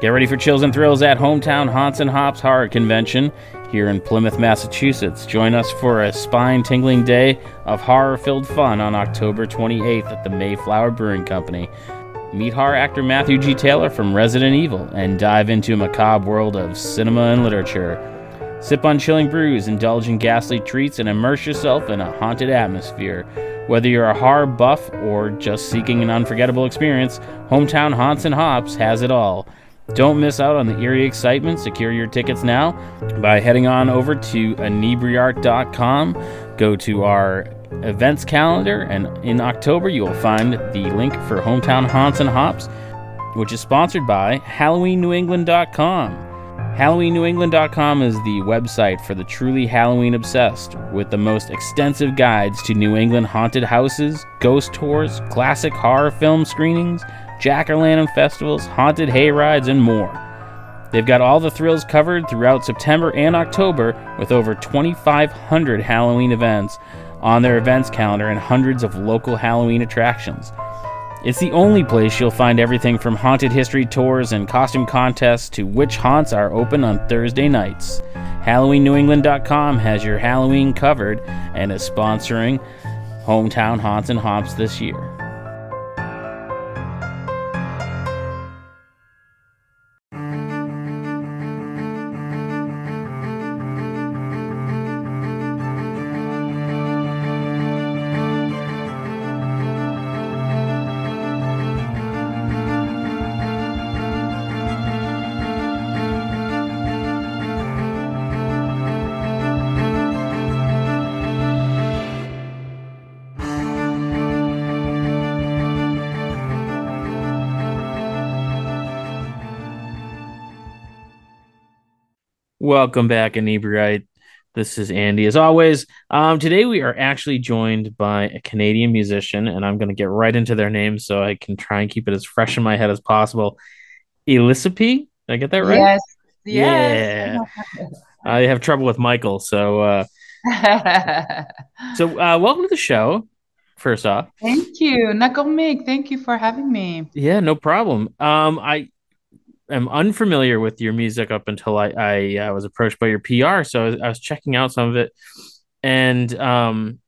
Get ready for chills and thrills at Hometown Haunts and Hops Horror Convention here in Plymouth, Massachusetts. Join us for a spine tingling day of horror filled fun on October 28th at the Mayflower Brewing Company. Meet horror actor Matthew G. Taylor from Resident Evil and dive into a macabre world of cinema and literature. Sip on chilling brews, indulge in ghastly treats, and immerse yourself in a haunted atmosphere. Whether you're a horror buff or just seeking an unforgettable experience, Hometown Haunts and Hops has it all. Don't miss out on the eerie excitement. Secure your tickets now by heading on over to inebriart.com. Go to our events calendar, and in October, you will find the link for Hometown Haunts and Hops, which is sponsored by HalloweenNewEngland.com. HalloweenNewEngland.com is the website for the truly Halloween obsessed, with the most extensive guides to New England haunted houses, ghost tours, classic horror film screenings, jack o' lantern festivals, haunted hay rides, and more. They've got all the thrills covered throughout September and October with over 2,500 Halloween events on their events calendar and hundreds of local Halloween attractions. It's the only place you'll find everything from haunted history tours and costume contests to which haunts are open on Thursday nights. HalloweenNewEngland.com has your Halloween covered and is sponsoring Hometown Haunts and Hops this year. Welcome back, Inebriate. This is Andy, as always. Um, today we are actually joined by a Canadian musician, and I'm going to get right into their name so I can try and keep it as fresh in my head as possible. Elisapie, did I get that right? Yes. Yes. Yeah. I have trouble with Michael, so uh, so uh, welcome to the show. First off, thank you, Nakurmiik. Thank you for having me. Yeah, no problem. Um, I am unfamiliar with your music up until I, I uh, was approached by your PR. So I was, I was checking out some of it, and um,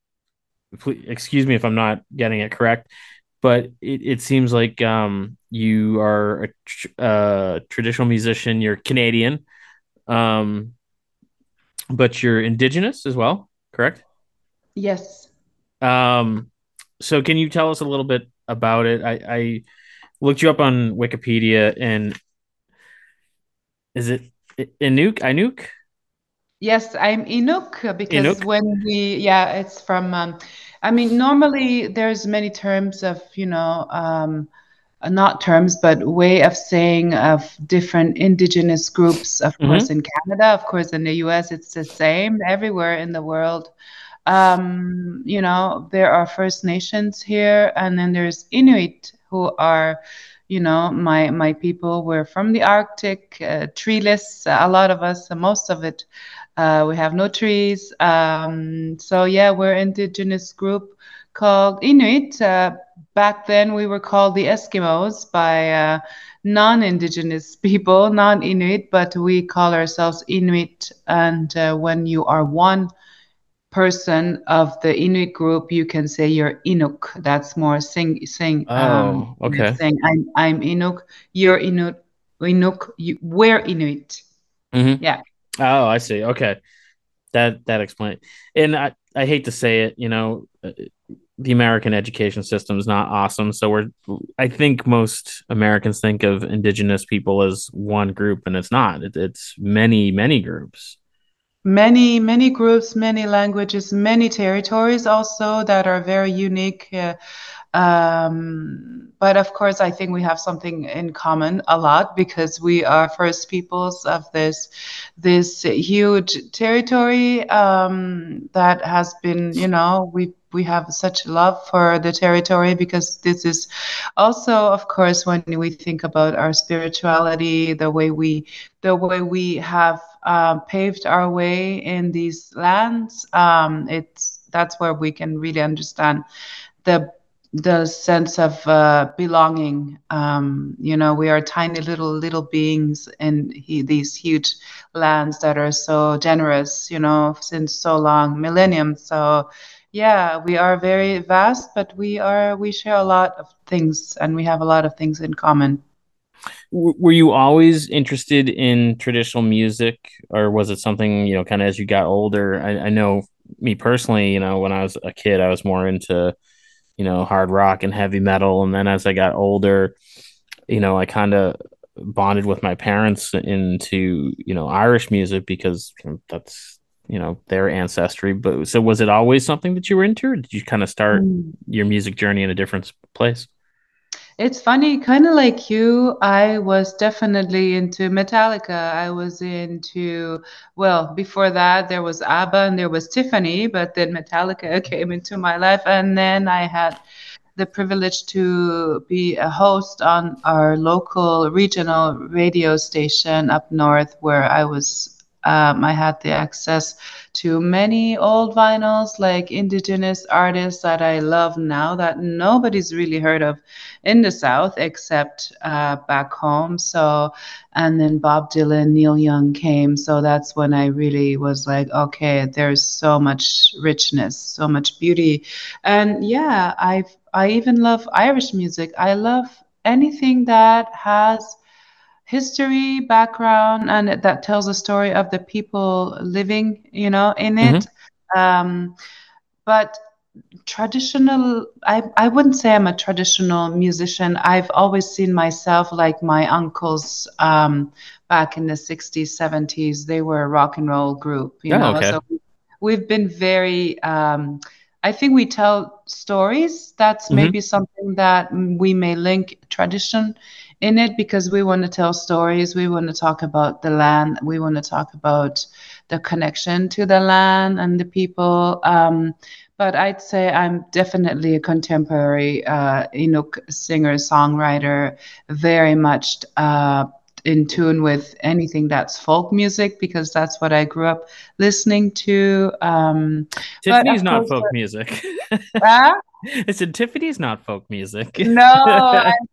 please, excuse me if I'm not getting it correct, but it, it seems like um, you are a tr- uh, traditional musician. You're Canadian, um, but you're Indigenous as well, correct? Yes. Um, so can you tell us a little bit about it? I, I looked you up on Wikipedia and is it Inuk? Inuk? Yes, I'm Inuk because Inuk? when we, yeah, it's from, um, I mean, normally there's many terms of, you know, um, uh, not terms, but way of saying of different indigenous groups, of Mhm. course, in Canada, of course, in the US, it's the same everywhere in the world. Um, you know, there are First Nations here, and then there's Inuit who are, you know, my my people. We're from the Arctic, uh, treeless. A lot of us, most of it, uh, we have no trees. Um, so yeah, we're indigenous group called Inuit. Uh, back then, we were called the Eskimos by uh, non-indigenous people, non-Inuit, but we call ourselves Inuit. And uh, when you are one person of the Inuit group, you can say you're Inuk. That's more sing sing. Um, Oh, okay. saying I'm I'm Inuk. You're Inuk. Inuk. You, we're Inuit. Mhm. Yeah. Oh, I see. Okay. That that explains. And I I hate to say it, you know, uh, the American education system is not awesome. So we're I think most Americans think of indigenous people as one group and it's not. It, it's many many groups. Many, many groups, many languages, many territories also that are very unique. Uh, um, but of course, I think we have something in common a lot because we are first peoples of this this huge territory um, that has been, you know, we we have such love for the territory because this is also, of course, when we think about our spirituality, the way we the way we have uh, paved our way in these lands, um, it's that's where we can really understand the the sense of uh, belonging. Um, you know, we are tiny little little beings in he, these huge lands that are so generous. You know, since so long, millenniums. So, yeah, we are very vast, but we are we share a lot of things, and we have a lot of things in common. Were you always interested in traditional music, or was it something you know, kind of as you got older? I, I know me personally, you know, when I was a kid, I was more into you know, hard rock and heavy metal. And then as I got older, you know, I kind of bonded with my parents into, you know, Irish music because that's, you know, their ancestry. But so was it always something that you were into, or did you kind of start mm. your music journey in a different place? It's funny, kind of like you, I was definitely into Metallica. I was into, well, before that, there was ABBA and there was Tiffany, but then Metallica came into my life. And then I had the privilege to be a host on our local regional radio station up north where I was um, I had the access to many old vinyls, like indigenous artists that I love now that nobody's really heard of in the South except uh, back home. So, and then Bob Dylan, Neil Young came. So that's when I really was like, okay, there's so much richness, so much beauty. And yeah, I I even love Irish music. I love anything that has history background and that tells a story of the people living you know in it mm-hmm. um, but traditional I, I wouldn't say i'm a traditional musician i've always seen myself like my uncles um, back in the 60s 70s they were a rock and roll group you oh, know okay. so we've been very um, i think we tell stories that's mm-hmm. maybe something that we may link tradition in it because we want to tell stories. We want to talk about the land. We want to talk about the connection to the land and the people. Um, but I'd say I'm definitely a contemporary uh, Inuk singer songwriter, very much uh, in tune with anything that's folk music because that's what I grew up listening to. Um, Tiffany's not folk music. uh, I said Tiffany's not folk music. no,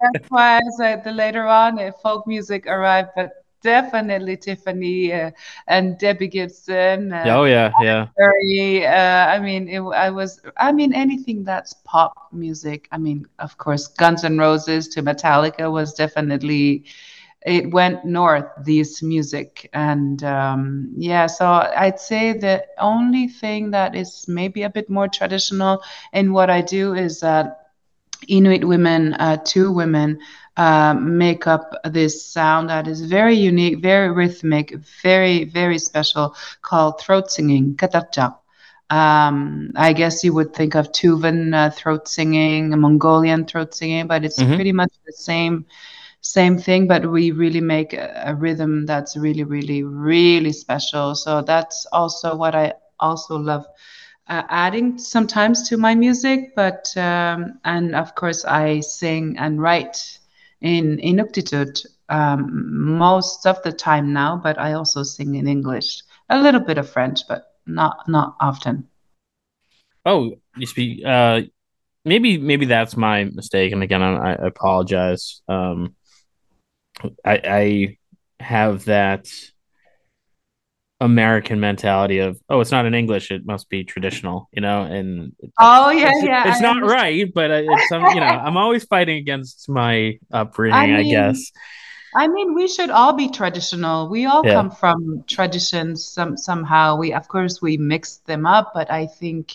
that's why I said the later on uh, folk music arrived, but definitely Tiffany uh, and Debbie Gibson. Uh, oh yeah, yeah. Very. Uh, I mean, it, I was. I mean, anything that's pop music. I mean, of course, Guns N' Roses to Metallica was definitely it went north this music and um, yeah so i'd say the only thing that is maybe a bit more traditional in what i do is that inuit women uh, two women uh, make up this sound that is very unique very rhythmic very very special called throat singing katajjaq um, I guess you would think of Tuvan uh, throat singing, Mongolian throat singing, but it's mm-hmm. pretty much the same same thing, but we really make a, a rhythm that's really, really, really special. So that's also what I also love uh, adding sometimes to my music. But um, and of course, I sing and write in Inuktitut um, most of the time now. But I also sing in English, a little bit of French, but not not often. Oh, you speak. Uh, maybe maybe that's my mistake, and again, I, I apologize. Um, I, I have that American mentality of oh, it's not in English, it must be traditional, you know. And oh yeah, it's, yeah, it's I not understand. right, but it's some, you know, I'm always fighting against my upbringing, I, mean, I, guess. I mean, we should all be traditional. We all yeah. come from traditions some somehow. We of course we mix them up, but I think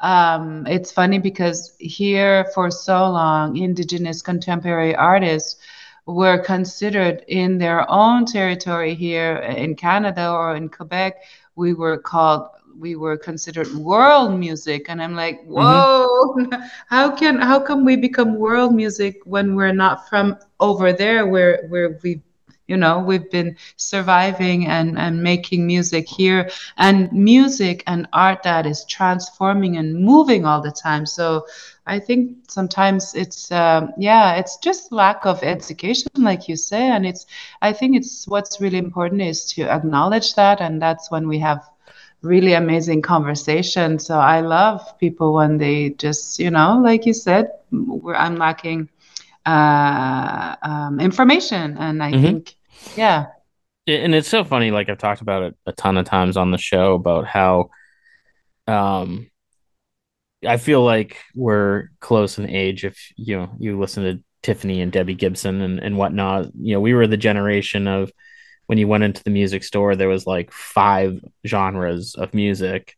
um, it's funny because here for so long, indigenous contemporary artists were considered in their own territory here in Canada or in Quebec, we were called we were considered world music and i'm like mm-hmm. whoa mm-hmm. how can how come we become world music when we're not from over there where where we you know we've been surviving and and making music here and music and art that is transforming and moving all the time so I think sometimes it's um, yeah, it's just lack of education, like you say, and it's I think it's what's really important is to acknowledge that, and that's when we have really amazing conversation. So I love people when they just, you know, like you said, where I'm lacking uh, um, information, and I mm-hmm. think, yeah. And it's so funny. Like I've talked about it a ton of times on the show about how, um, I feel like we're close in age. If you know, you listen to Tiffany and Debbie Gibson and, and whatnot, you know, we were the generation of when you went into the music store, there was like five genres of music.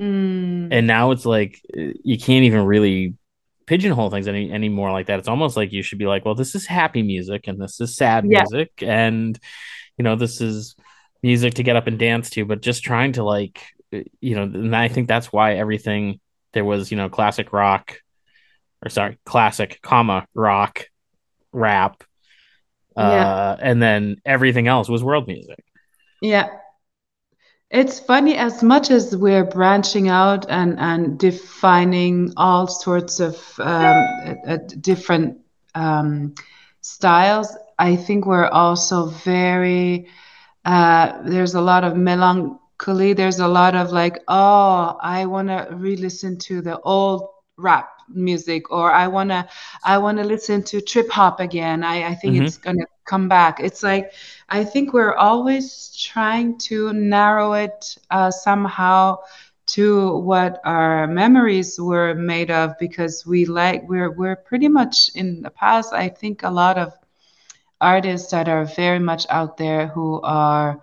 Mm. And now it's like you can't even really pigeonhole things any anymore like that. It's almost like you should be like, well, this is happy music and this is sad yeah. music and you know, this is music to get up and dance to, but just trying to like you know, and I think that's why everything there was, you know, classic rock or sorry, classic comma rock rap yeah. Uh, and then everything else was world music. Yeah. It's funny as much as we're branching out and, and defining all sorts of um, different um, styles. I think we're also very, uh, there's a lot of melancholy. Kali, there's a lot of like, oh, I want to re listen to the old rap music or i want to i want to listen to trip hop again. I, I think mm-hmm. it's going to come back. It's like i think we're always trying to narrow it uh, somehow to what our memories were made of because we like we're we're pretty much in the past. I think a lot of artists that are very much out there who are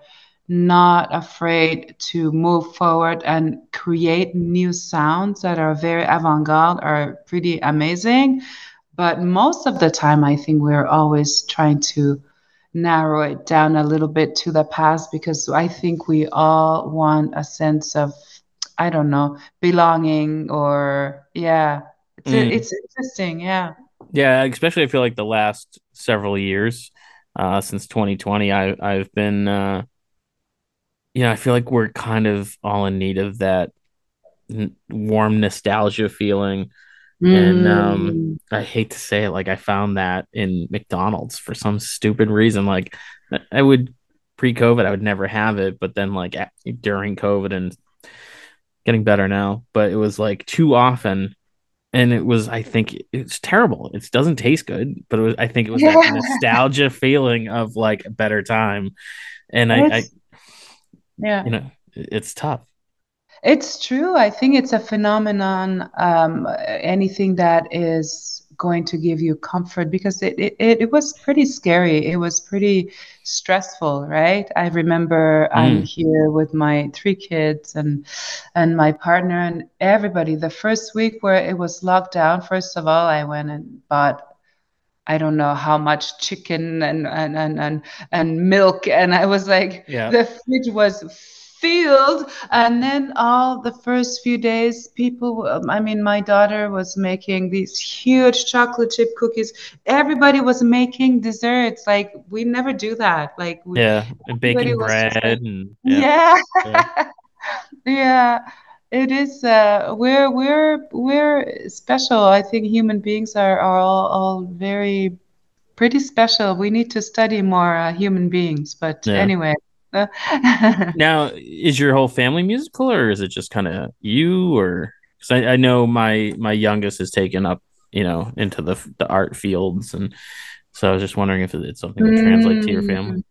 not afraid to move forward and create new sounds that are very avant-garde are pretty amazing but most of the time i think we're always trying to narrow it down a little bit to the past because i think we all want a sense of i don't know belonging or yeah it's, mm. it's interesting yeah yeah especially i feel like the last several years uh, since 2020 I, i've been uh, yeah, I feel like we're kind of all in need of that n- warm nostalgia feeling. Mm. And um, mm. I hate to say it, like I found that in McDonald's for some stupid reason. Like I would pre-COVID, I would never have it, but then like during COVID and getting better now, but it was like too often. And it was, I think it's terrible. It doesn't taste good, but it was, I think it was yeah. that nostalgia feeling of like a better time. And I, I, yeah. You know it's tough. It's true. I think it's a phenomenon um, anything that is going to give you comfort because it, it, it was pretty scary. It was pretty stressful right? I remember mm. i'm here with my three kids and and my partner and everybody. The first week where it was locked down first of all i went and bought I don't know how much chicken and and and and, and milk, and I was like, yeah. the fridge was filled. And then all the first few days, people, um, I mean, my daughter was making these huge chocolate chip cookies. Everybody was making desserts. Like we never do that. Like we, yeah, baking bread like, and yeah. yeah. yeah it is uh, we're we're we're special i think human beings are, are all, all very pretty special we need to study more uh, human beings but yeah. anyway now is your whole family musical or is it just kind of you or because I, I know my my youngest is taken up you know into the the art fields and so i was just wondering if it's something that translates mm. to your family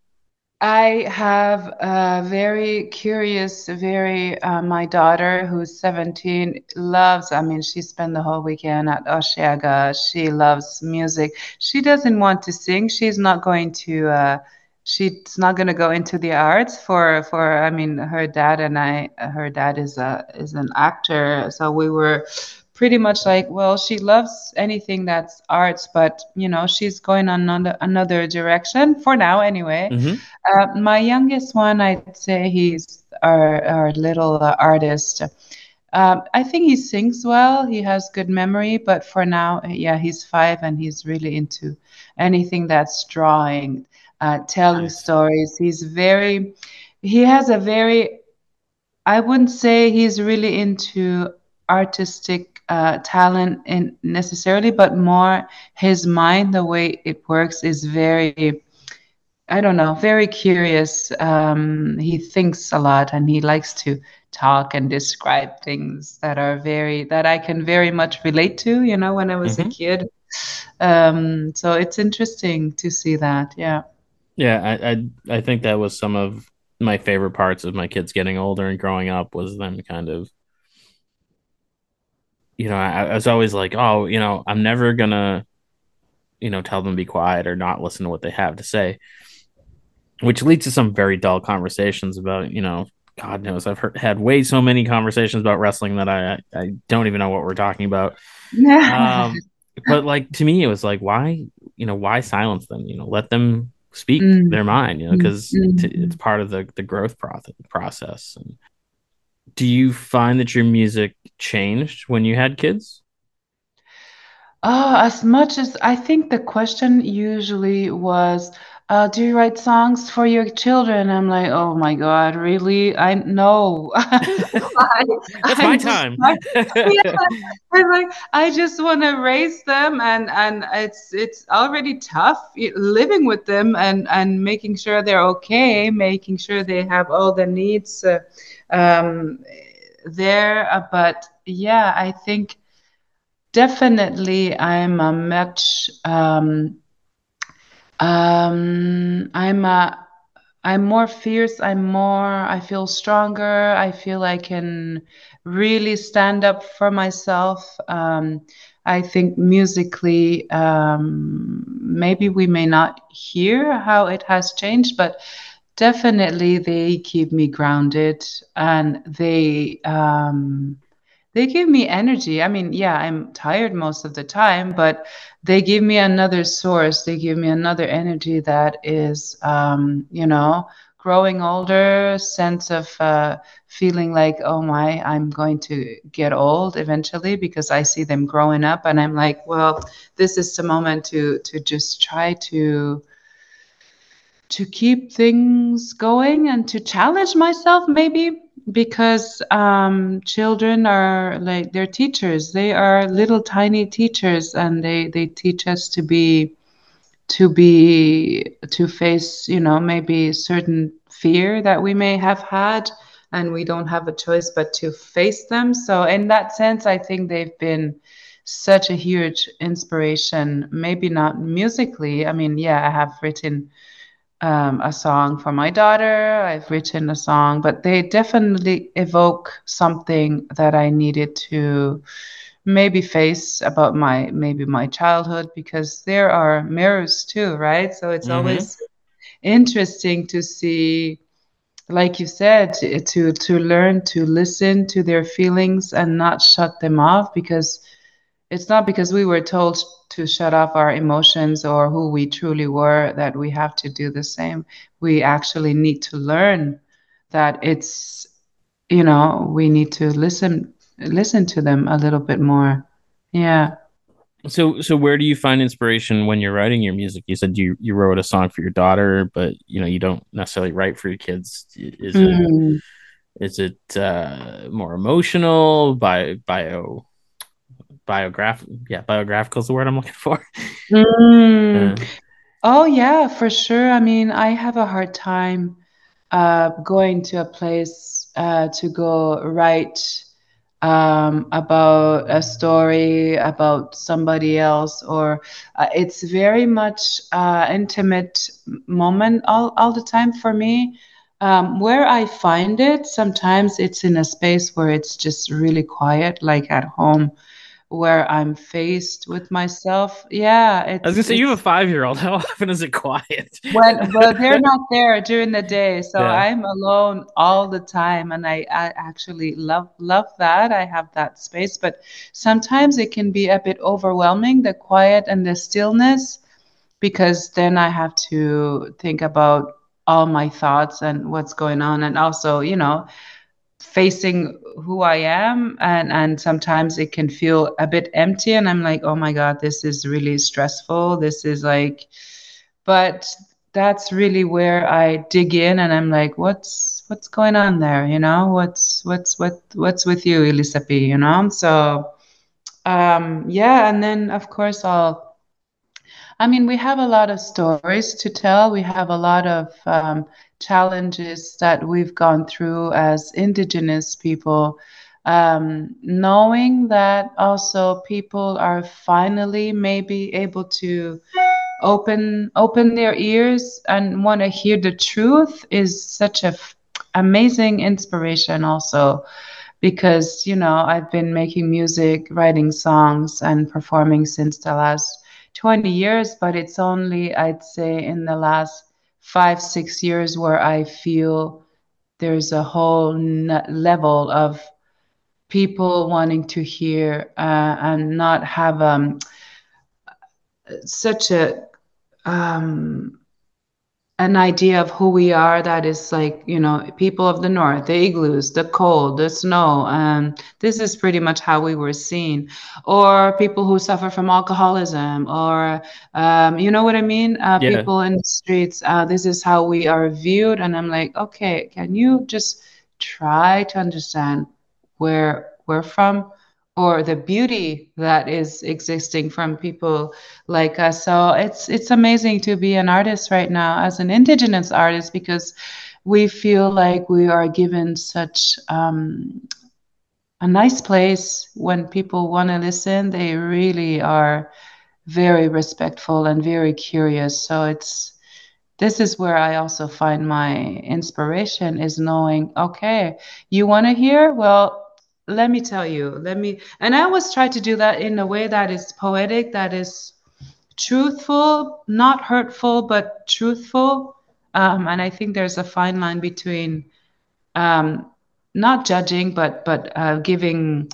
I have a very curious, very, uh, my daughter who's 17 loves, I mean, she spent the whole weekend at Osheaga. She loves music. She doesn't want to sing. She's not going to, uh, she's not going to go into the arts for, for, I mean, her dad and I, her dad is a, is an actor. So we were pretty much like, well, she loves anything that's arts, but you know, she's going on another, another direction for now, anyway. Mm-hmm. Uh, my youngest one, I'd say he's our, our little uh, artist. Um, I think he sings well. He has good memory, but for now, yeah, he's five and he's really into anything that's drawing, uh, telling nice. stories. He's very, he has a very, I wouldn't say he's really into artistic uh, talent in necessarily, but more his mind, the way it works is very I don't know, very curious. Um, he thinks a lot and he likes to talk and describe things that are very that I can very much relate to, you know, when I was mm-hmm. a kid. Um, so it's interesting to see that. Yeah. Yeah, I, I I think that was some of my favorite parts of my kids getting older and growing up was them kind of you know, I, I was always like, oh, you know, I'm never gonna, you know, tell them to be quiet or not listen to what they have to say which leads to some very dull conversations about you know god knows i've heard, had way so many conversations about wrestling that i i don't even know what we're talking about um, but like to me it was like why you know why silence them you know let them speak mm. their mind you know because mm. mm. it's part of the the growth process and do you find that your music changed when you had kids Oh, as much as I think the question usually was, uh, do you write songs for your children? I'm like, oh my God, really? I know. That's my time. yeah, I'm like, I just want to raise them, and and it's it's already tough living with them and and making sure they're okay, making sure they have all the needs uh, um, there. Uh, but yeah, I think definitely I'm a much. Um, um, I'm a, I'm more fierce. I'm more. I feel stronger. I feel I can really stand up for myself. Um, I think musically, um, maybe we may not hear how it has changed, but definitely they keep me grounded and they um, they give me energy. I mean, yeah, I'm tired most of the time, but they give me another source. They give me another energy that is, um, you know, growing older, sense of uh, feeling like, oh my, I'm going to get old eventually because I see them growing up, and I'm like, well, this is the moment to to just try to to keep things going and to challenge myself maybe because um, children are like they're teachers. They are little tiny teachers and they they teach us to be to be to face you know maybe certain fear that we may have had and we don't have a choice but to face them. So in that sense i think they've been such a huge inspiration. Maybe not musically. I mean yeah i have written um, a song for my daughter. I've written a song, but they definitely evoke something that I needed to maybe face about my maybe my childhood because there are mirrors too, right? So it's mm-hmm. always interesting to see like you said to to learn to listen to their feelings and not shut them off because it's not because we were told to shut off our emotions or who we truly were that we have to do the same. We actually need to learn that it's, you know, we need to listen listen to them a little bit more. Yeah. So so where do you find inspiration when you're writing your music? You said you you wrote a song for your daughter, but you know, you don't necessarily write for your kids. Is mm. it is it uh, more emotional, bio bio biograph yeah biographical is the word i'm looking for. Mm. uh, oh yeah for sure. I mean i have a hard time uh, going to a place uh, to go write um, about a story about somebody else or uh, it's very much uh, intimate moment all, all the time for me. Um, where i find it sometimes it's in a space where it's just really quiet like at home where I'm faced with myself. Yeah, I was gonna say you have a five year old. How often is it quiet? when well, they're not there during the day, so yeah. I'm alone all the time, and I, I actually love love that. I have that space, but sometimes it can be a bit overwhelming, the quiet and the stillness, because then I have to think about all my thoughts and what's going on, and also, you know facing who I am and and sometimes it can feel a bit empty and I'm like oh my god this is really stressful. This is like but that's really where I dig in and I'm like what's what's going on there you know? What's what's what what's with you Elisabeth you know? So um yeah and then of course I'll I mean, we have a lot of stories to tell. We have a lot of um, challenges that we've gone through as Indigenous people. Um, knowing that also people are finally maybe able to open open their ears and want to hear the truth is such a f- amazing inspiration also because you know I've been making music, writing songs, and performing since the last 20 years, but it's only, I'd say, in the last five, six years where I feel there's a whole level of people wanting to hear uh, and not have um, such a um, an idea of who we are that is like you know people of the north the igloos the cold the snow and um, this is pretty much how we were seen. Or people who suffer from alcoholism or um, you know what i mean? Uh, yeah. people in the streets uh, this is how we are viewed and i'm like okay can you just try to understand where we're from or the beauty that is existing from people like us. So it's it's amazing to be an artist right now as an indigenous artist because we feel like we are given such um, a nice place when people want to listen. They really are very respectful and very curious. So it's this is where I also find my inspiration is knowing, okay, you want to hear? Well, let me tell you let me and i always try to do that in a way that is poetic that is truthful not hurtful but truthful um, and i think there's a fine line between um, not judging but but uh, giving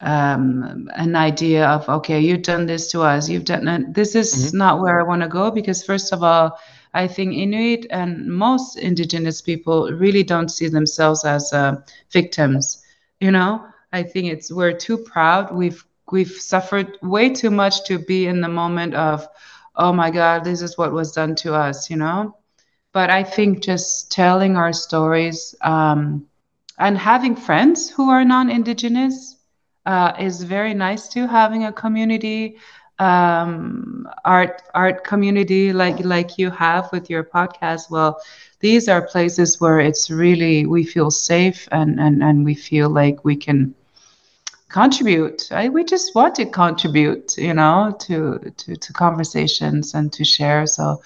um, an idea of okay you've done this to us you've done that. this is mm-hmm. not where i want to go because first of all i think inuit and most indigenous people really don't see themselves as uh, victims you know? I think it's we're too proud. We've we've suffered way too much to be in the moment of oh my god this is what was done to us you know? But i think just telling our stories um, and having friends who are non-indigenous uh, is very nice too having a community um, art art community like like you have with your podcast. Well these are places where it's really we feel safe and and, and we feel like we can contribute. I, we just want to contribute you know to, to to conversations and to share. So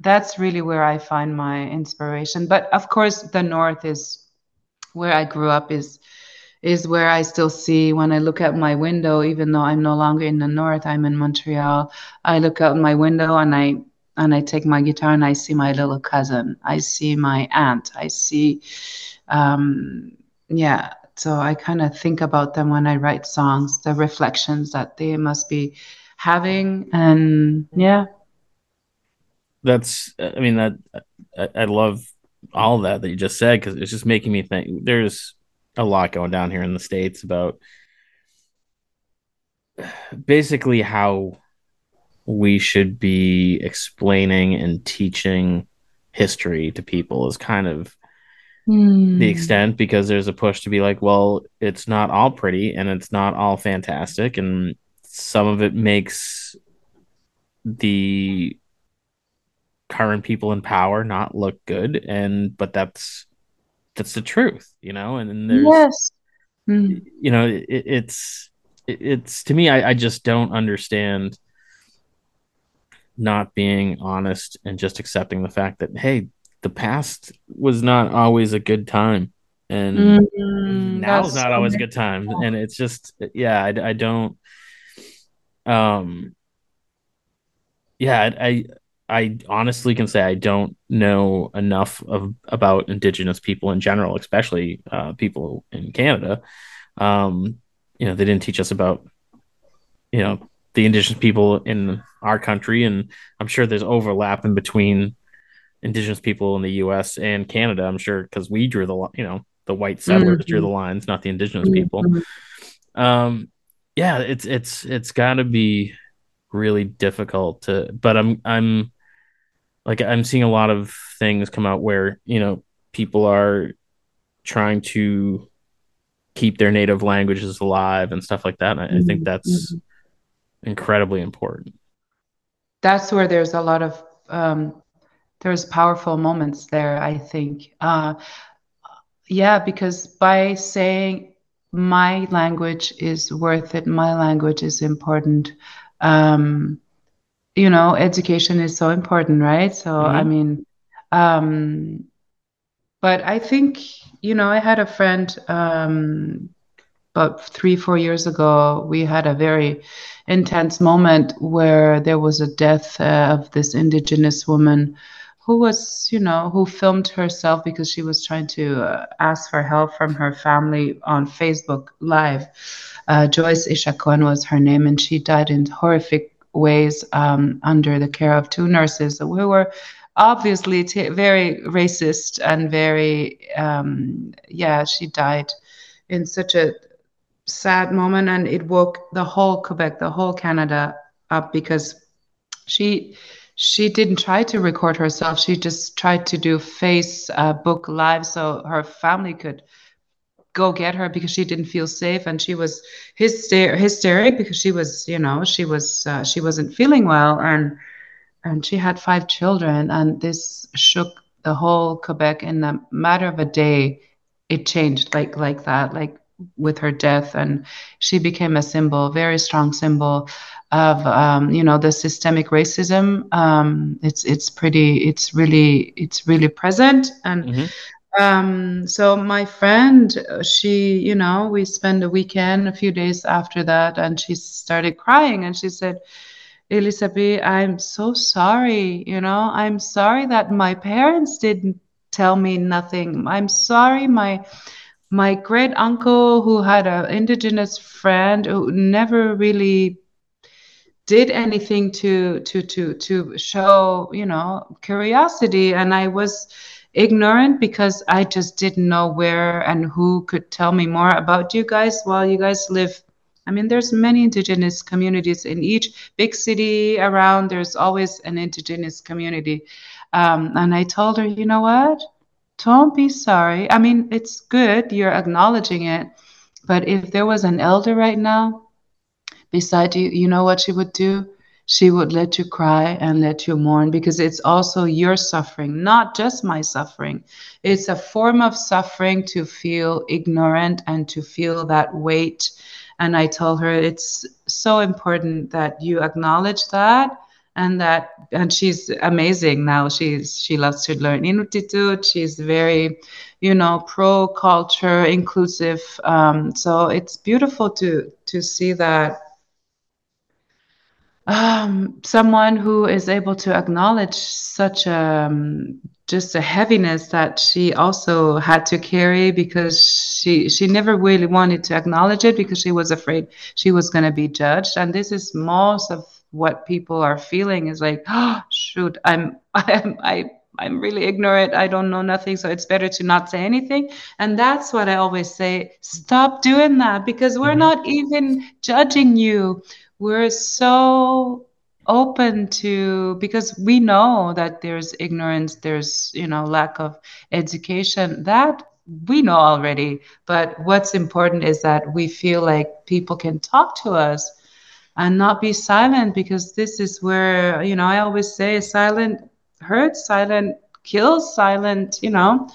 that's really where i find my inspiration. But of course the north is where i grew up is is where I still see when I look out my window, even though I'm no longer in the north, I'm in Montreal. I look out my window and I and I take my guitar and I see my little cousin. I see my aunt. I see, um, yeah. So I kind of think about them when I write songs, the reflections that they must be having, and yeah. That's. I mean that. I, I love all that that you just said because it's just making me think. There's a lot going down here in the states about basically how we should be explaining and teaching history to people is kind of mm. the extent because there's a push to be like, well, it's not all pretty and it's not all fantastic, and some of it makes the current people in power not look good, and but that's that's the truth, you know. And then there's yes, mm. you know, it, it's it, it's to me, I, I just don't understand not being honest and just accepting the fact that hey the past was not always a good time and mm-hmm. now's not always a good time and it's just yeah I, I don't um yeah I, I honestly can say I don't know enough of about indigenous people in general especially uh, people in Canada um you know they didn't teach us about you know the indigenous people in our country, and I'm sure there's overlap in between indigenous people in the U.S. and Canada. I'm sure because we drew the you know the white settlers mm-hmm. drew the lines, not the indigenous mm-hmm. people. Um, yeah, it's it's it's got to be really difficult to, but I'm I'm like I'm seeing a lot of things come out where you know people are trying to keep their native languages alive and stuff like that. And I, I think mm-hmm. that's mm-hmm. incredibly important. that's where there's a lot of um, there's powerful moments there. I think, uh, yeah, because by saying my language is worth it, my language is important. Um, you know, education is so important, right? So mm-hmm. I mean, um, but I think you know, I had a friend um, about three, four years ago. We had a very intense moment where there was a death uh, of this indigenous woman who was, you know, who filmed herself because she was trying to uh, ask for help from her family on Facebook Live. Uh, Joyce Echaquan was her name, and she died in horrific ways um, under the care of two nurses who were obviously t- very racist and very, um, yeah, she died in such a sad moment, and it woke the whole Quebec, the whole Canada up because she she didn't try to record herself. She just tried to do Facebook uh, live so her family could go get her because she didn't feel safe and she was hyster- hysteric because she was you know she was uh, she wasn't feeling well and and she had five children and this shook the whole quebec in a matter of a day it changed like like that like with her death and she became a symbol very strong symbol of um, you know the systemic racism um, it's it's pretty it's really it's really present and mm-hmm. Um, so my friend she you know we spent a weekend a few days after that and she started crying and she said Elizabeth, I'm so sorry. You know, I'm sorry that my parents didn't tell me nothing. I'm sorry my my great uncle who had an indigenous friend who never really did anything to to to to show you know curiosity and i was ignorant because i just didn't know where and who could tell me more about you guys while you guys live. I mean there's many indigenous communities in each big city around. There's always an indigenous community. Um, and i told her you know what? Don't be sorry. I mean it's good you're acknowledging it but if there was an elder right now beside you, you know what she would do? She would let you cry and let you mourn because it's also your suffering, not just my suffering. It's a form of suffering to feel ignorant and to feel that weight. And I told her it's so important that you acknowledge that and that and she's amazing now she's she loves to learn inuktitut she's very you know pro culture inclusive um, so it's beautiful to to see that um, someone who is able to acknowledge such a um, just a heaviness that she also had to carry because she she never really wanted to acknowledge it because she was afraid she was going to be judged and this is most of what people are feeling is like oh shoot i'm i'm i I'm really ignorant. I don't know nothing. So it's better to not say anything. And that's what I always say. Stop doing that because we're mm-hmm. not even judging you we're so open to because we know that there's ignorance there's you know lack of education that we know already. But what's important is that we feel like people can talk to us and not be silent because this is where you know i always say silent hurts silent kills silent you know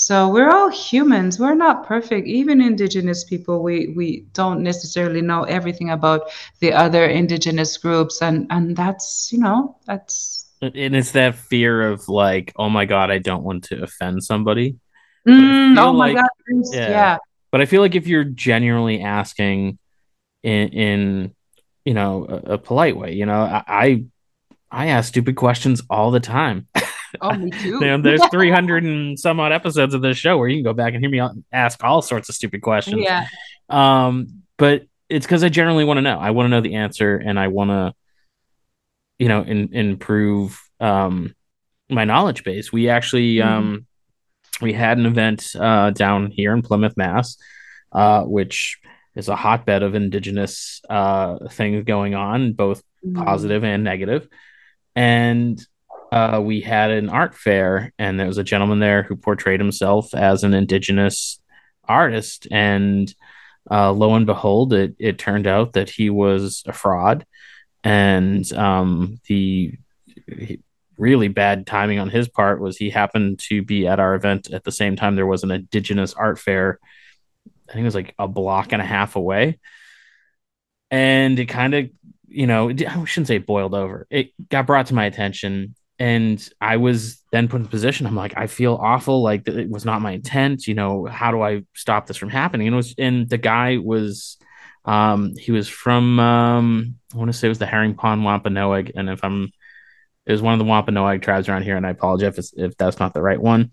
so we're all humans. We're not perfect. Even indigenous people, we we don't necessarily know everything about the other indigenous groups, and and that's you know that's. And it's that fear of like, oh my god, I don't want to offend somebody. Mm, oh my like, god, yeah. yeah. But I feel like if you're genuinely asking, in in you know a, a polite way, you know, I I ask stupid questions all the time. Oh, me too. there's 300 and some odd episodes of this show where you can go back and hear me ask all sorts of stupid questions. Yeah. Um, but it's because I generally want to know. I want to know the answer, and I want to, you know, in, improve um my knowledge base. We actually mm-hmm. um we had an event uh down here in Plymouth, Mass, uh, which is a hotbed of indigenous uh things going on, both mm-hmm. positive and negative. And uh, we had an art fair, and there was a gentleman there who portrayed himself as an indigenous artist. And uh, lo and behold, it, it turned out that he was a fraud. and um, the really bad timing on his part was he happened to be at our event at the same time there was an indigenous art fair i think it was like a block and a half away and it kind of you know i shouldn't say boiled over it got brought to my attention and i was then put in position i'm like i feel awful like it was not my intent you know how do i stop this from happening and was and the guy was um he was from um i want to say it was the herring pond wampanoag and if i'm it was one of the Wampanoag tribes around here, and I apologize if, if that's not the right one.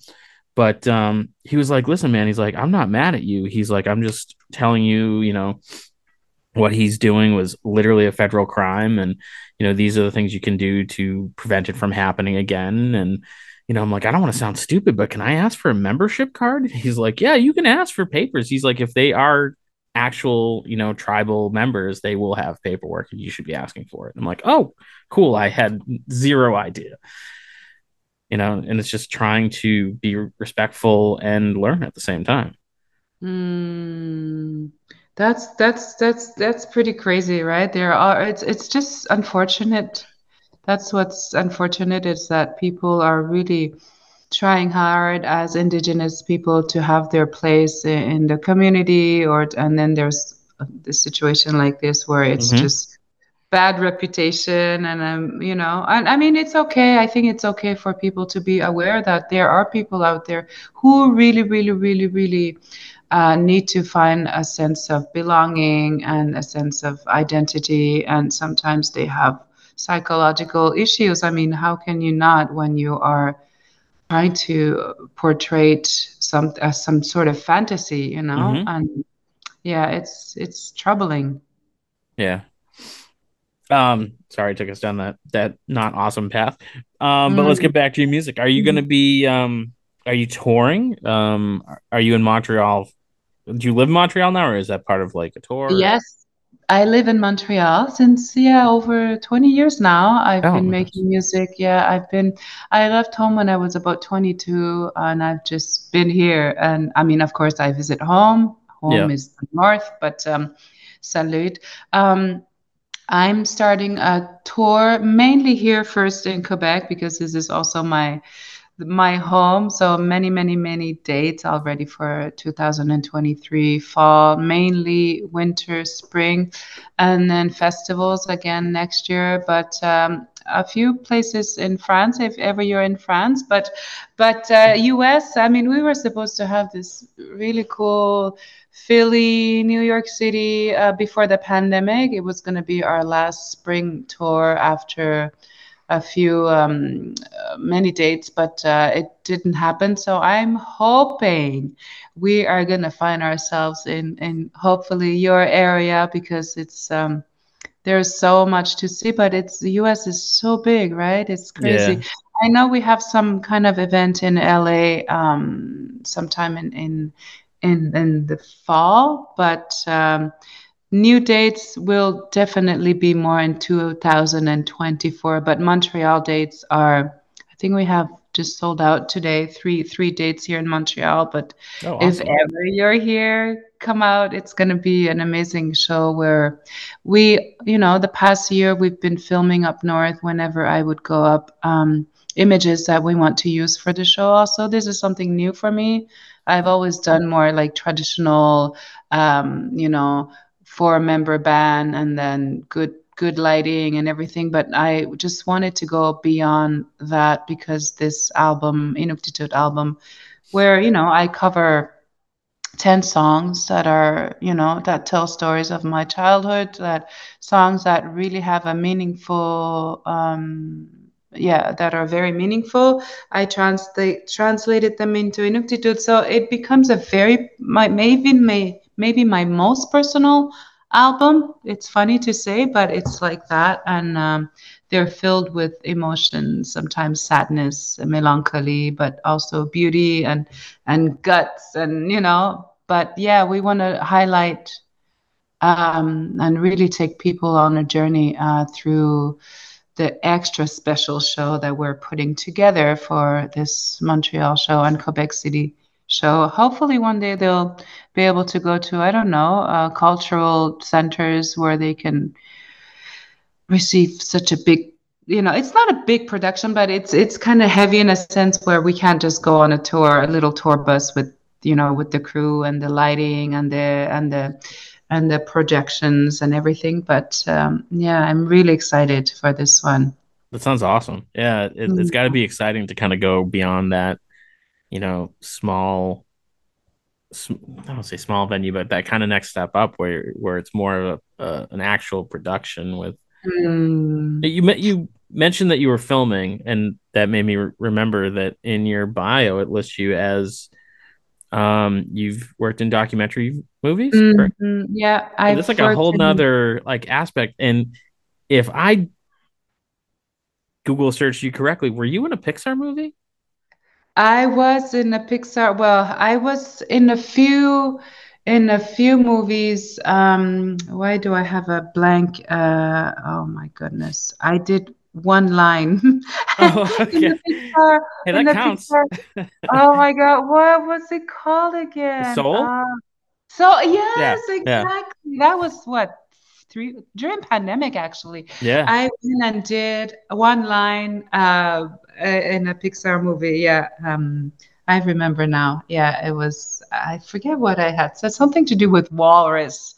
But um, he was like, "Listen, man," he's like, "I'm not mad at you." He's like, "I'm just telling you, you know, what he's doing was literally a federal crime, and you know, these are the things you can do to prevent it from happening again." And you know, I'm like, I don't want to sound stupid, but can I ask for a membership card? He's like, Yeah, you can ask for papers. He's like, if they are actual, you know, tribal members, they will have paperwork and you should be asking for it. I'm like, oh, cool. I had zero idea. You know, and it's just trying to be respectful and learn at the same time. Mm, that's that's that's that's pretty crazy, right? There are it's it's just unfortunate. That's what's unfortunate is that people are really trying hard as indigenous people to have their place in the community or and then there's the situation like this where it's mm-hmm. just bad reputation and um you know and i mean it's okay i think it's okay for people to be aware that there are people out there who really really really really uh, need to find a sense of belonging and a sense of identity and sometimes they have psychological issues i mean how can you not when you are trying to portray some uh, some sort of fantasy, you know, mm-hmm. and yeah, it's it's troubling. Yeah. Um, sorry, took us down that that not awesome path. Um, but mm. let's get back to your music. Are you mm-hmm. going to be um, are you touring? Um, are you in Montreal? Do you live in Montreal now, or is that part of like a tour? Yes, I live in Montreal since yeah over 20 years now. I've oh, been making music. Yeah, I've been I left home when I was about 22 and I've just been here and I mean of course I visit home. Home yeah. is the north, but um salute. Um I'm starting a tour mainly here first in Quebec because this is also my my home. So many, many, many dates already for 2023 fall, mainly winter, spring, and then festivals again next year. But um, a few places in France, if ever you're in France. But but uh, US, I mean, we were supposed to have this really cool Philly, New York City uh, before the pandemic. It was going to be our last spring tour after a few um, uh, many dates, but uh, it didn't happen. So I'm hoping we are gonna find ourselves in in hopefully your area because it's um, there's so much to see. But it's the U.S. is so big, right? It's crazy. Yeah. I know we have some kind of event in LA um, sometime in in in in the fall, but um, New dates will definitely be more in 2024, but Montreal dates are, I think we have just sold out today, three three dates here in Montreal. But oh, awesome. if ever you're here, come out. It's going to be an amazing show where we, you know, the past year we've been filming up north whenever I would go up. Um, images that we want to use for the show also this is something new for me i've always done more like traditional um, you know four member band and then good good lighting and everything but i just wanted to go beyond that because this album inuktitut album where you know i cover 10 songs that are you know that tell stories of my childhood that songs that really have a meaningful um yeah that are very meaningful. I translate translated them into inuktitut. So it becomes a very my maybe may maybe my most personal album. It's funny to say, but it's like that. And um, they're filled with emotions, sometimes sadness, melancholy, but also beauty and and guts, and you know. But yeah, we want to highlight um, and really take people on a journey uh, through the extra special show that we're putting together for this Montreal show and Quebec City show. Hopefully, one day they'll be able to go to I don't know uh, cultural centers where they can receive such a big you know it's not a big production but it's it's kind of heavy in a sense where we can't just go on a tour a little tour bus with you know with the crew and the lighting and the and the and the projections and everything. But um, yeah i'm really excited for this one. That sounds awesome. Yeah it, has got to be exciting to kind of go beyond that you know small I don't say small venue, but that kind of next step up where where it's more of a, uh, an actual production with. Mm. You met you mentioned that you were filming, and that made me re- remember that in your bio it lists you as um you've worked in documentary movies. Mm-hmm. Yeah, I. It's like a whole in... nother like aspect, and if I Google searched you correctly, were you in a Pixar movie? I was in a Pixar. Well, I was in a few in a few movies. Um, why do I have a blank? Uh, oh my goodness! I did one line. Oh, okay. Pixar, hey, that counts. oh my god, what was it called again? Soul. Uh, so yes, yeah, exactly. Yeah. That was what three during pandemic actually. Yeah. I went and did one line uh, in a Pixar movie. Yeah. Um, I remember now. Yeah, it was. I forget what I had said. Something to do with walrus.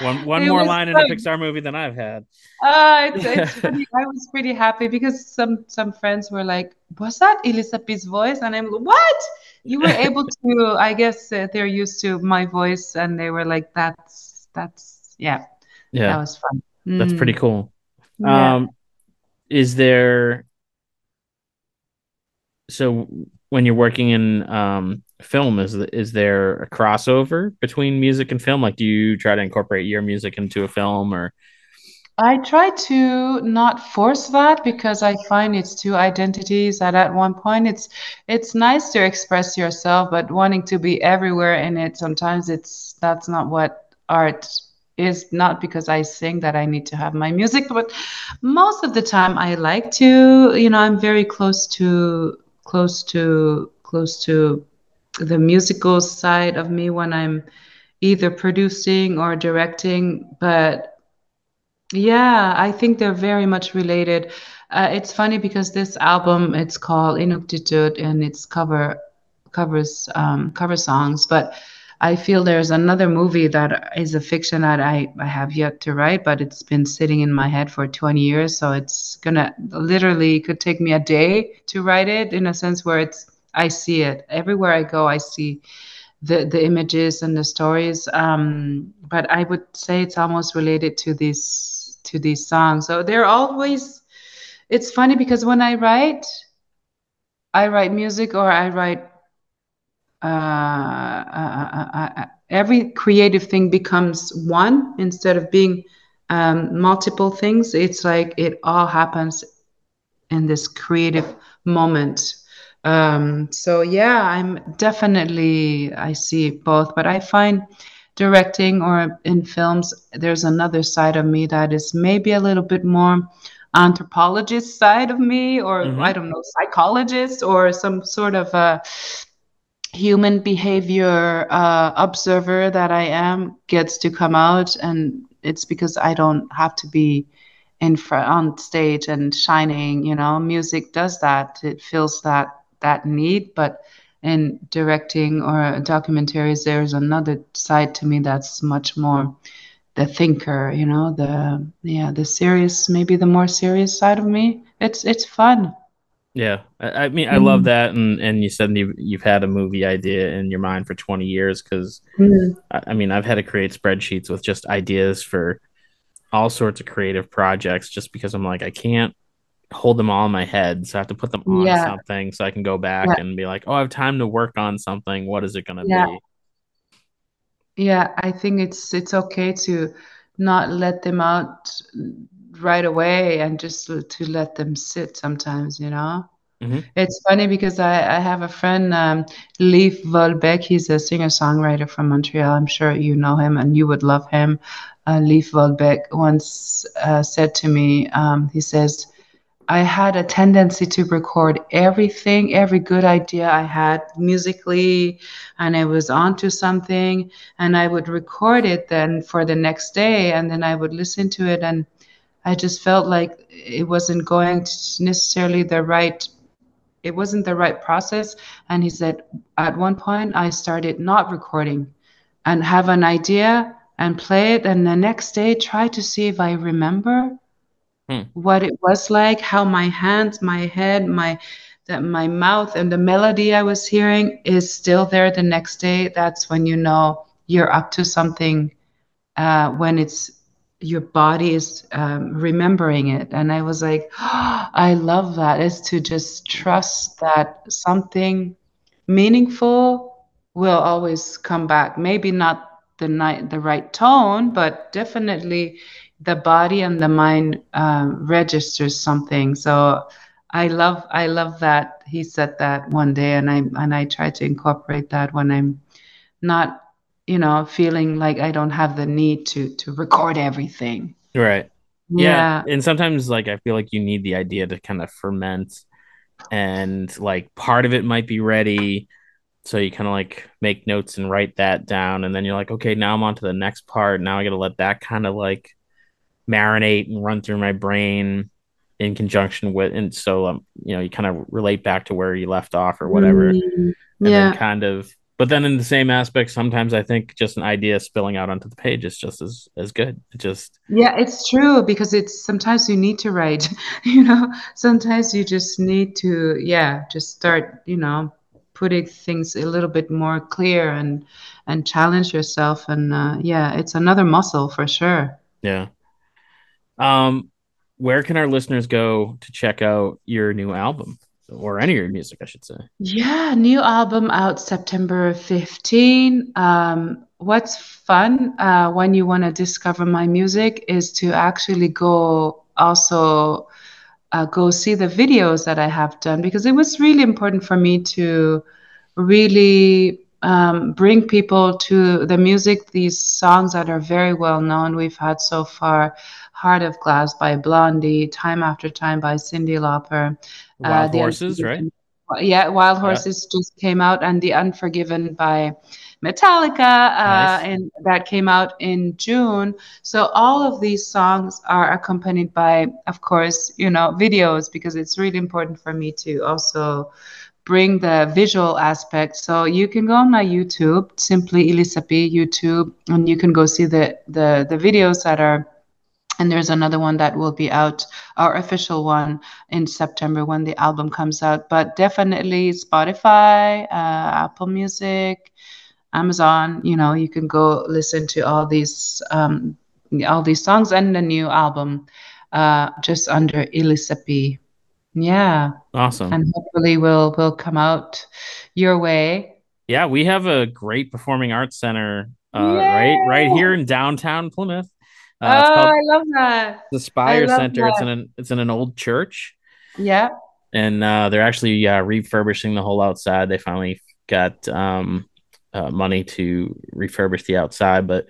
one one more line fun. in a Pixar movie than I've had. Uh, it's, it's pretty, I was pretty happy because some some friends were like, "Was that Elizabeth's voice?" And I'm like, "What?" You were able to. I guess uh, they're used to my voice, and they were like, "That's that's yeah, yeah, that was fun." That's mm. pretty cool. Yeah. Um, is there so when you're working in um, film is is there a crossover between music and film like do you try to incorporate your music into a film or I try to not force that because I find it's two identities that at one point it's it's nice to express yourself but wanting to be everywhere in it sometimes it's that's not what art is not because I sing that I need to have my music but most of the time I like to you know I'm very close to close to close to the musical side of me when I'm either producing or directing. But yeah, I think they're very much related. Uh, it's funny because this album it's called Inuktitut and it's cover covers um, cover songs, but I feel there's another movie that is a fiction that I, I have yet to write, but it's been sitting in my head for 20 years. So it's gonna literally could take me a day to write it in a sense where it's I see it everywhere I go. I see the the images and the stories. Um, but I would say it's almost related to these to these songs. So they're always. It's funny because when I write, I write music or I write uh, uh, uh, every creative thing becomes one instead of being um, multiple things. It's like it all happens in this creative moment. Um, so yeah, I'm definitely I see both, but I find directing or in films there's another side of me that is maybe a little bit more anthropologist side of me or mm-hmm. i don't know psychologist or some sort of a human behavior uh, observer that I am gets to come out, and it's because I don't have to be in front on stage and shining. You know, music does that; it fills that that need. But in directing or documentaries, there's another side to me that's much more the thinker. You know, the yeah, the serious, maybe the more serious side of me. It's it's fun. Yeah, I, I mean, I mm-hmm. love that, and and you said you've you've had a movie idea in your mind for twenty years because mm-hmm. I, I, mean, I've had to create spreadsheets with just ideas for all sorts of creative projects, just because I'm like I can't hold them all in my head, so I have to put them on yeah. something so I can go back yeah. and be like, oh, I have time to work on something. What is it going to yeah. be? Yeah, I think it's it's okay to not let them out right away and just to let them sit sometimes, you know? Mm-hmm. It's funny because I, I have a friend, um, Leif Vollebekk. He's a singer songwriter from Montreal. I'm sure you know him and you would love him. Uh, Leif Vollebekk once uh, said to me, um, he says, I had a tendency to record everything, every good idea I had musically, and I was onto something, and I would record it then for the next day, and then I would listen to it, and I just felt like it wasn't going necessarily the right. It wasn't the right process. And he said, at one point, I started not recording and have an idea and play it, and the next day try to see if I remember hmm. what it was like, how my hands, my head, my that my mouth and the melody I was hearing is still there the next day. That's when you know you're up to something. Uh, when it's your body is um, remembering it, and I was like, oh, I love that. Is to just trust that something meaningful will always come back. Maybe not the night the right tone, but definitely the body and the mind um, registers something. So I love I love that he said that one day, and I and I try to incorporate that when I'm not you know feeling like I don't have the need to to record everything. Right. Yeah. yeah. And sometimes like I feel like you need the idea to kind of ferment and like part of it might be ready so you kind of like make notes and write that down and then you're like okay now i'm on to the next part now i gotta let that kind of like marinate and run through my brain in conjunction with and so um you know you kind of relate back to where you left off or whatever mm, and then kind of but then in the same aspect sometimes i think just an idea spilling out onto the page is just as as good. It just yeah it's true because it's sometimes you need to write you know? Sometimes you just need to yeah just start you know putting things a little bit more clear and and challenge yourself and uh, yeah it's another muscle for sure. Yeah. Um where can our listeners go to check out your new album or any of your music i should say yeah new album out september 15 um what's fun uh, when you want to discover my music is to actually go also uh, go see the videos that I have done because it was really important for me to really um, bring people to the music, these songs that are very well known. We've had so far Heart of Glass by Blondie, Time After Time by Cyndi Lauper. Wild uh, Horses, right? Yeah, Wild Horses yeah. just came out, and The Unforgiven by Metallica, uh, nice. and that came out in June. So all of these songs are accompanied by, of course, you know, videos because it's really important for me to also bring the visual aspect. So you can go on my YouTube, simply Elisapie YouTube, and you can go see the the the videos that are and there's another one that will be out our official one in september when the album comes out but definitely spotify uh, apple music Amazon, you know, you can go listen to all these um, all these songs and the new album uh, just under Elisapie. Yeah. Awesome. And hopefully will will come out your way. Yeah, we have a great performing arts center uh, right right here in downtown Plymouth. Uh, oh, I love that. The Spire Center. That. It's in an it's in an old church. Yeah. And uh, they're actually uh, refurbishing the whole outside. They finally got um, uh, money to refurbish the outside, but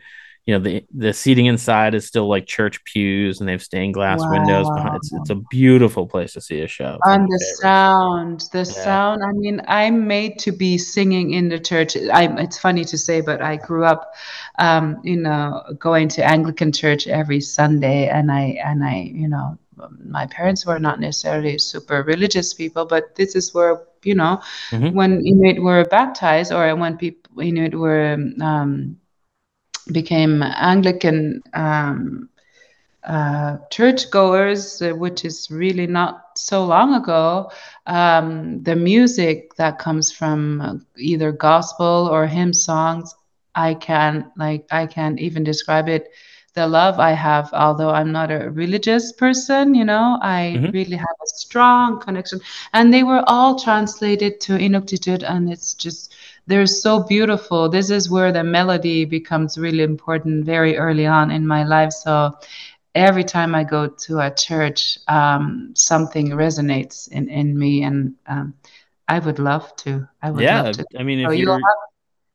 you know the the seating inside is still like church pews and they have stained glass wow. windows behind it's, it's a beautiful place to see a show and the sound the yeah. sound i mean i'm made to be singing in the church i it's funny to say but i grew up um, you know going to anglican church every sunday and i and i you know my parents were not necessarily super religious people but this is where you know mm-hmm. when inuit were baptized or when people inuit were um, became Anglican um, uh, churchgoers, uh, which is really not so long ago, um, the music that comes from either gospel or hymn songs, I can't like I can't even describe it. The love I have, although I'm not a religious person, you know, I mm-hmm. really have a strong connection. And they were all translated to Inuktitut, and it's just they're so beautiful. This is where the melody becomes really important very early on in my life. So every time I go to a church, um, something resonates in, in me, and um, I would love to. I would yeah, love to. I mean, if so you're, have,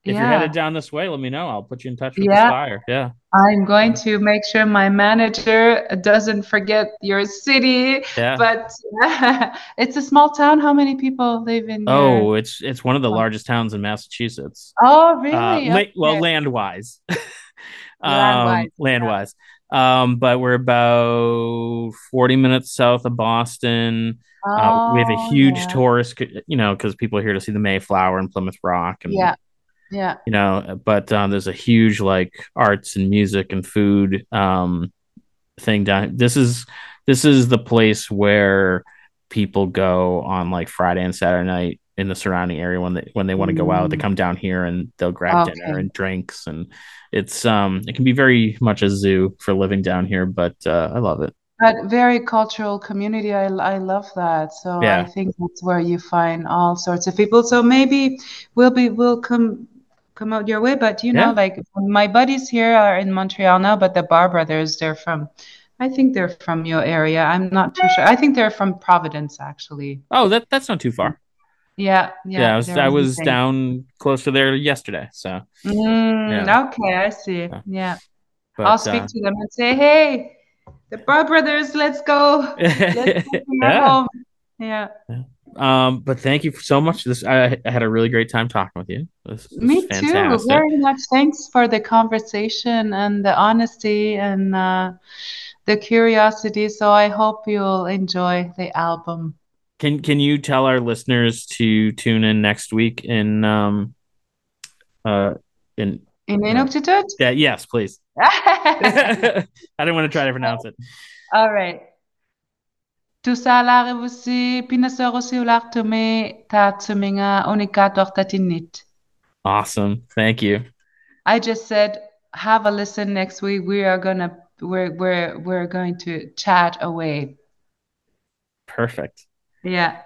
if yeah. you're headed down this way, let me know. I'll put you in touch with Yeah. the Spire. Yeah. I'm going to make sure my manager doesn't forget your city. Yeah. But it's a small town. How many people live in oh, it's it's one of the largest towns in Massachusetts. Oh, really? Uh, la- well, Okay. land wise. Land-wise, um, land wise. Um, but we're about 40 minutes south of Boston. Uh, we have a Oh, huge yeah. tourist, you know, because people are here to see the Mayflower and Plymouth Rock, and Yeah, yeah. you know. But um, there's a huge like arts and music and food um, thing down. This is this is the place where people go on like Friday and Saturday night in the surrounding area when they when they want to go out. They Mm. come down here and they'll grab dinner and drinks, and it's um it can be very much a zoo for living down here, but uh, I love it. But very cultural community. I, I love that. So Yeah. I think that's where you find all sorts of people. So maybe we'll be we'll come come out your way. But you know, like my buddies here are in Montreal now, but the Barr Brothers, they're from I think they're from your area. I'm not too sure. I think they're from Providence actually. Oh, that that's not too far. Yeah, yeah. Yeah, I was I was down close to there yesterday. So, Mm, Yeah. Okay, I see. Yeah. Yeah. but I'll speak uh, to them and say, hey, the Barr Brothers, let's go. Let's go yeah. home. Yeah. Um, but thank you so much. This I, I had a really great time talking with you. This, this Me too. Very much. Thanks for the conversation and the honesty and uh, the curiosity. So I hope you'll enjoy the album. Can can you tell our listeners to tune in next week in um uh in In. Inuktitut? yeah yes please. I didn't want to try to pronounce it. All right. Tu salare vusi pinasoro si ular ta tuminga onika tortatinit. Awesome. Thank you. I just said have a listen next week. We are gonna we're we're we're going to chat away. Perfect. Yeah.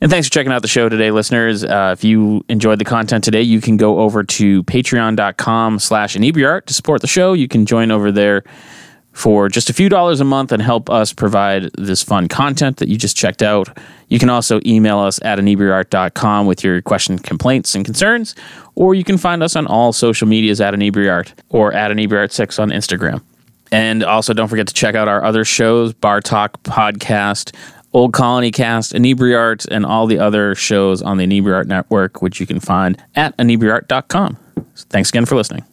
And thanks for checking out the show today, listeners. Uh, if you enjoyed the content today, you can go over to patreon.com slash inebriart to support the show. You can join over there for just a few dollars a month and help us provide this fun content that you just checked out. You can also email us at inebriart.com with your questions, complaints, and concerns, or you can find us on all social medias at inebriart or at inebriart6 on Instagram. And also, don't forget to check out our other shows Bar Talk Podcast, Old Colony Cast, Inebriart, and all the other shows on the Inebriart Network, which you can find at inebriart.com. Thanks again for listening.